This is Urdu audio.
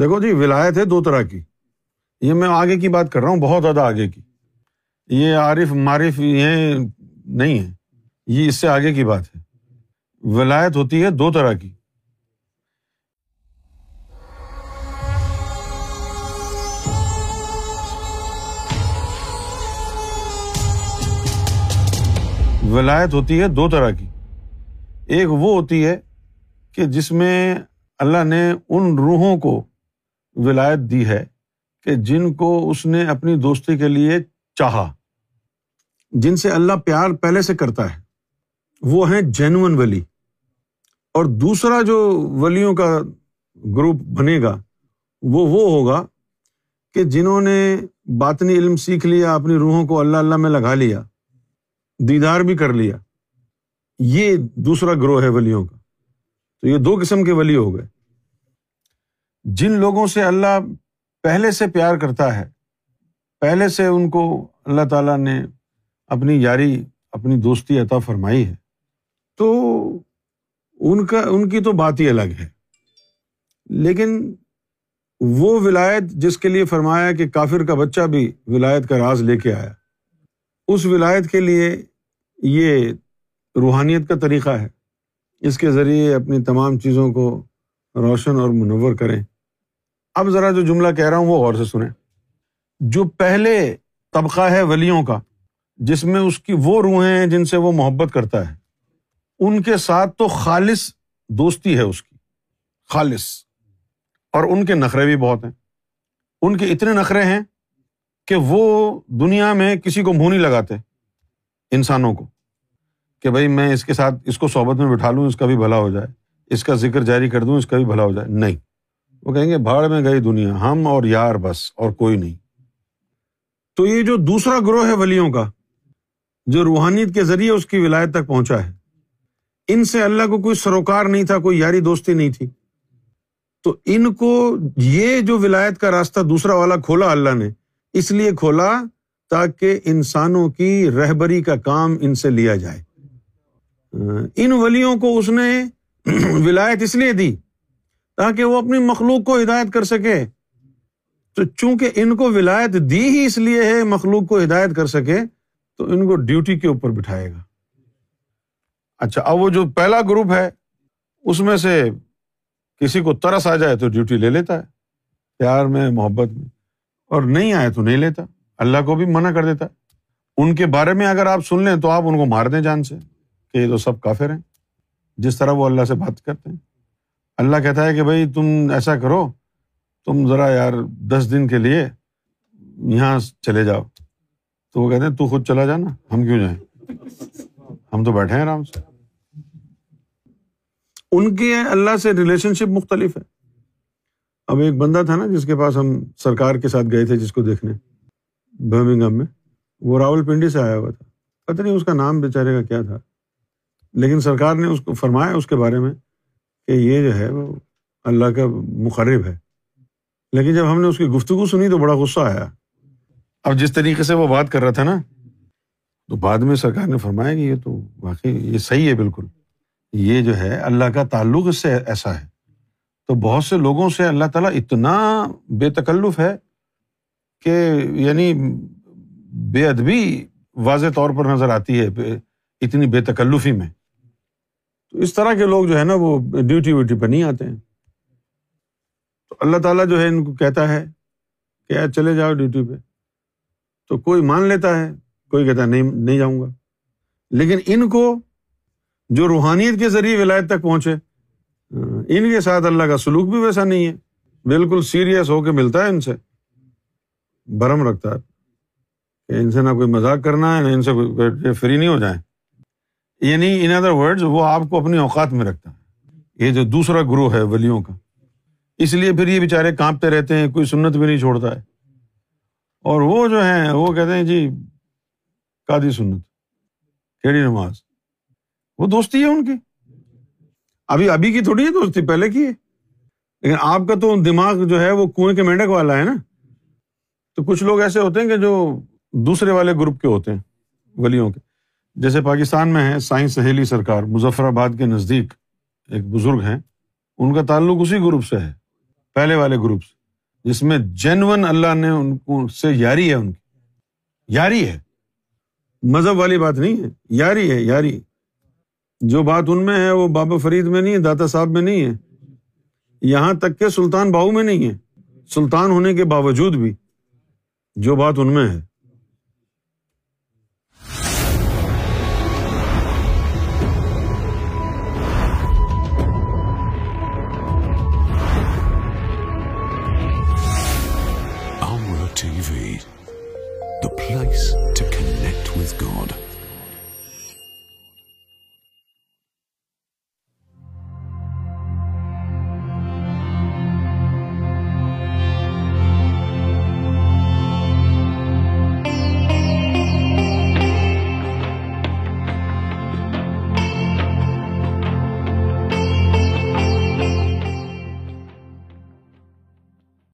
دیکھو جی ولایت ہے دو طرح کی۔ یہ میں آگے کی بات کر رہا ہوں، بہت زیادہ آگے کی۔ یہ عارف معرف یہ نہیں ہے، یہ اس سے آگے کی بات ہے۔ ولایت ہوتی ہے دو طرح کی۔ ولایت ہوتی ہے دو طرح کی۔ ایک وہ ہوتی ہے کہ جس میں اللہ نے ان روحوں کو ولایت دی ہے کہ جن کو اس نے اپنی دوستی کے لیے چاہا۔ جن سے اللہ پیار پہلے سے کرتا ہے، وہ ہیں جینون ولی۔ اور دوسرا جو ولیوں کا گروپ بنے گا، وہ وہ ہوگا کہ جنہوں نے باطنی علم سیکھ لیا، اپنی روحوں کو اللہ اللہ میں لگا لیا، دیدار بھی کر لیا۔ یہ دوسرا گروہ ہے ولیوں کا۔ تو یہ دو قسم کے ولی ہو گئے۔ جن لوگوں سے اللہ پہلے سے پیار کرتا ہے، پہلے سے ان کو اللہ تعالیٰ نے اپنی یاری، اپنی دوستی عطا فرمائی ہے۔ تو ان کا، ان کی تو بات ہی الگ ہے۔ لیکن وہ ولایت جس کے لیے فرمایا کہ کافر کا بچہ بھی ولایت کا راز لے کے آیا، اس ولایت کے لیے یہ روحانیت کا طریقہ ہے۔ اس کے ذریعے اپنی تمام چیزوں کو روشن اور منور کریں۔ اب ذرا جو جملہ کہہ رہا ہوں وہ غور سے سنیں۔ جو پہلے طبقہ ہے ولیوں کا، جس میں اس کی وہ روحیں ہیں جن سے وہ محبت کرتا ہے، ان کے ساتھ تو خالص دوستی ہے اس کی، خالص۔ اور ان کے نخرے بھی بہت ہیں۔ ان کے اتنے نخرے ہیں کہ وہ دنیا میں کسی کو منہ نہیں لگاتے انسانوں کو، کہ بھائی میں اس کے ساتھ اس کو صحبت میں بٹھا لوں، اس کا بھی بھلا ہو جائے۔ اس کا ذکر جاری کر دوں، اس کا بھی بھلا ہو جائے۔ نہیں۔ وہ کہیں گے بھاڑ میں گئی دنیا، ہم اور یار بس، اور کوئی نہیں۔ تو یہ جو دوسرا گروہ ہے ولیوں کا، جو روحانیت کے ذریعے اس کی ولایت تک پہنچا ہے، ان سے اللہ کو کوئی سروکار نہیں تھا، کوئی یاری دوستی نہیں تھی۔ تو ان کو یہ جو ولایت کا راستہ دوسرا والا کھولا اللہ نے، اس لیے کھولا تاکہ انسانوں کی رہبری کا کام ان سے لیا جائے۔ ان ولیوں کو اس نے ولایت اس لیے دی تاکہ وہ اپنی مخلوق کو ہدایت کر سکے۔ تو چونکہ ان کو ولایت دی ہی اس لیے ہے مخلوق کو ہدایت کر سکے، تو ان کو ڈیوٹی کے اوپر بٹھائے گا۔ اچھا اب وہ جو پہلا گروپ ہے، اس میں سے کسی کو ترس آ جائے تو ڈیوٹی لے لیتا ہے۔ پیار میں، محبت میں۔ اور نہیں آئے تو نہیں لیتا۔ اللہ کو بھی منع کر دیتا۔ ہے ان کے بارے میں اگر آپ سن لیں تو آپ ان کو مار دیں جان سے کہ یہ تو سب کافر ہیں۔ جس طرح وہ اللہ سے بات کرتے ہیں۔ اللہ کہتا ہے کہ بھائی تم ایسا کرو، تم ذرا یار دس دن کے لیے یہاں چلے جاؤ۔ تو وہ کہتے ہیں، تو خود چلا جانا ہم کیوں جائیں؟ ہم تو بیٹھے ہیں آرام سے۔ ان کے اللہ سے ریلیشن شپ مختلف ہے۔ اب ایک بندہ تھا نا، جس کے پاس ہم سرکار کے ساتھ گئے تھے جس کو دیکھنے برمنگم میں، وہ راول پنڈی سے آیا ہوا تھا۔ پتہ نہیں اس کا نام بیچارے کا کیا تھا، لیکن سرکار نے اس کو فرمایا اس کے بارے میں کہ یہ جو ہے وہ اللہ کا مقرب ہے۔ لیکن جب ہم نے اس کی گفتگو سنی تو بڑا غصہ آیا۔ اب جس طریقے سے وہ بات کر رہا تھا نا، تو بعد میں سرکار نے فرمایا کہ یہ تو واقعی یہ صحیح ہے بالکل۔ یہ جو ہے اللہ کا تعلق اس سے ایسا ہے۔ تو بہت سے لوگوں سے اللہ تعالیٰ اتنا بے تکلف ہے کہ یعنی بے ادبی واضح طور پر نظر آتی ہے، اتنی بے تکلفی میں۔ اس طرح کے لوگ جو ہے نا وہ ڈیوٹی ویوٹی پہ نہیں آتے ہیں۔ تو اللہ تعالیٰ جو ہے ان کو کہتا ہے کہ یار چلے جاؤ ڈیوٹی پہ۔ تو کوئی مان لیتا ہے، کوئی کہتا ہے نہیں نہیں جاؤں گا۔ لیکن ان کو جو روحانیت کے ذریعے ولایت تک پہنچے، ان کے ساتھ اللہ کا سلوک بھی ویسا نہیں ہے۔ بالکل سیریس ہو کے ملتا ہے ان سے۔ برم رکھتا ہے کہ ان سے نہ کوئی مذاق کرنا ہے، نہ ان سے فری نہیں ہو جائیں۔ یعنی ان ادر ورڈ وہ آپ کو اپنی اوقات میں رکھتا ہے۔ یہ جو دوسرا گروہ ہے ولیوں کا۔ اس لیے پھر یہ بےچارے کانپتے رہتے ہیں، کوئی سنت بھی نہیں چھوڑتا ہے۔ اور وہ جو ہے وہ کہتے ہیں جی کادی سنت، کیڑی نماز۔ وہ دوستی ہے ان کی۔ ابھی ابھی کی تھوڑی ہے دوستی، پہلے کی ہے۔ لیکن آپ کا تو دماغ جو ہے، وہ کنویں کے مینڈک والا ہے نا۔ تو کچھ لوگ ایسے ہوتے ہیں کہ جو دوسرے والے گروپ کے ہوتے ہیں، ولیوں کے۔ جیسے پاکستان میں ہے سائنس سہیلی سرکار مظفر آباد کے نزدیک ایک بزرگ ہیں۔ ان کا تعلق اسی گروپ سے ہے، پہلے والے گروپس جس میں جینون اللہ نے ان کو، سے یاری ہے ان کی۔ یاری ہے۔ مذہب والی بات نہیں ہے۔ یاری ہے، یاری۔ جو بات ان میں ہے، وہ بابا فرید میں نہیں ہے، داتا صاحب میں نہیں ہے۔ یہاں تک کہ سلطان باؤ میں نہیں ہے۔ سلطان ہونے کے باوجود بھی جو بات ان میں ہے۔